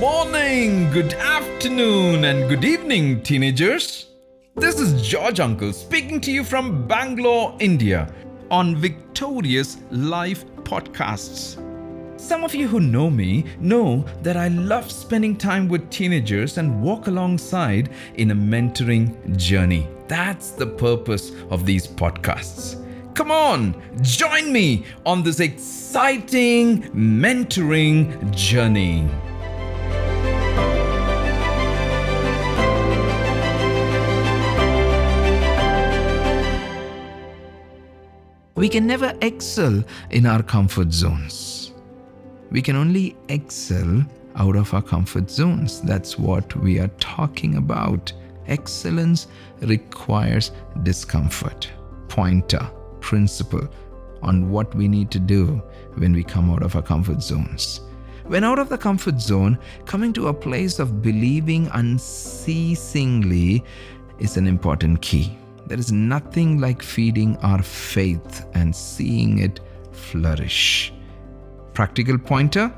morning, good afternoon, and good evening, teenagers. This is George Uncle speaking to you from Bangalore, India, on Victorious Life Podcasts. Some of you who know me know that I love spending time with teenagers and walk alongside in a mentoring journey. That's the purpose of these podcasts. Come on, join me on this exciting mentoring journey. We can never excel in our comfort zones. We can only excel out of our comfort zones. That's what we are talking about. Excellence requires discomfort. Pointer, principle on what we need to do when we come out of our comfort zones. When out of the comfort zone, coming to a place of believing unceasingly is an important key. There is nothing like feeding our faith and seeing it flourish. Practical pointer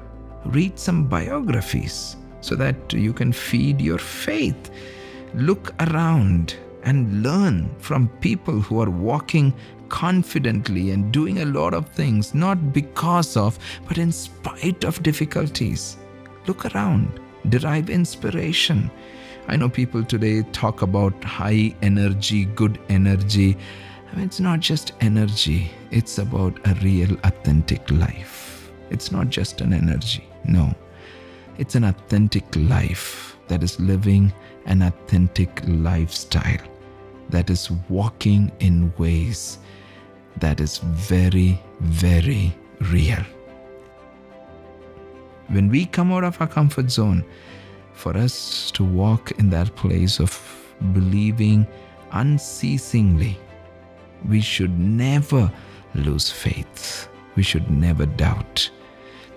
read some biographies so that you can feed your faith. Look around and learn from people who are walking confidently and doing a lot of things, not because of, but in spite of difficulties. Look around, derive inspiration. I know people today talk about high energy, good energy. I mean, it's not just energy, it's about a real, authentic life. It's not just an energy, no. It's an authentic life that is living an authentic lifestyle, that is walking in ways that is very, very real. When we come out of our comfort zone, for us to walk in that place of believing unceasingly. We should never lose faith. We should never doubt.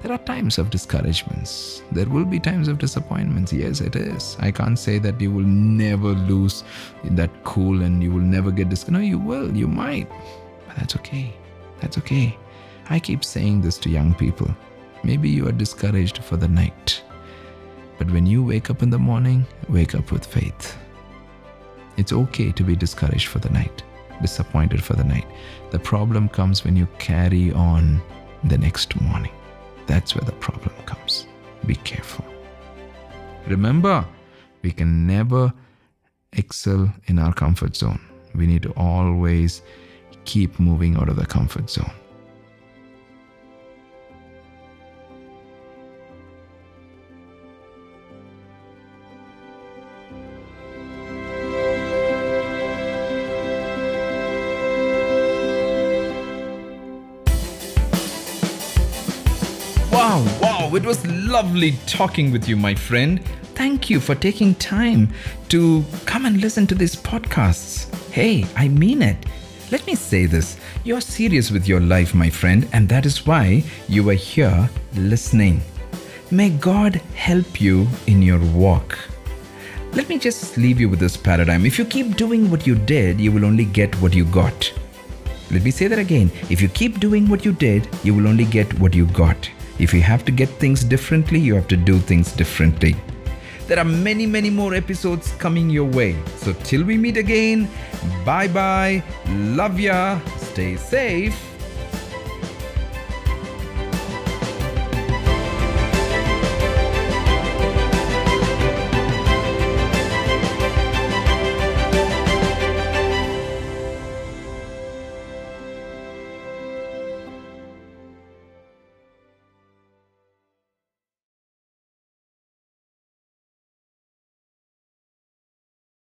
There are times of discouragements. There will be times of disappointments. Yes, it is. I can't say that you will never lose that cool and you will never get discouraged. No, you will. You might. But that's okay. That's okay. I keep saying this to young people. Maybe you are discouraged for the night. But when you wake up in the morning, wake up with faith. It's okay to be discouraged for the night, disappointed for the night. The problem comes when you carry on the next morning. That's where the problem comes. Be careful. Remember, we can never excel in our comfort zone. We need to always keep moving out of the comfort zone. Wow, wow, it was lovely talking with you, my friend. Thank you for taking time to come and listen to these podcasts. Hey, I mean it. Let me say this you're serious with your life, my friend, and that is why you are here listening. May God help you in your walk. Let me just leave you with this paradigm. If you keep doing what you did, you will only get what you got. Let me say that again. If you keep doing what you did, you will only get what you got. If you have to get things differently, you have to do things differently. There are many, many more episodes coming your way. So till we meet again, bye bye, love ya, stay safe.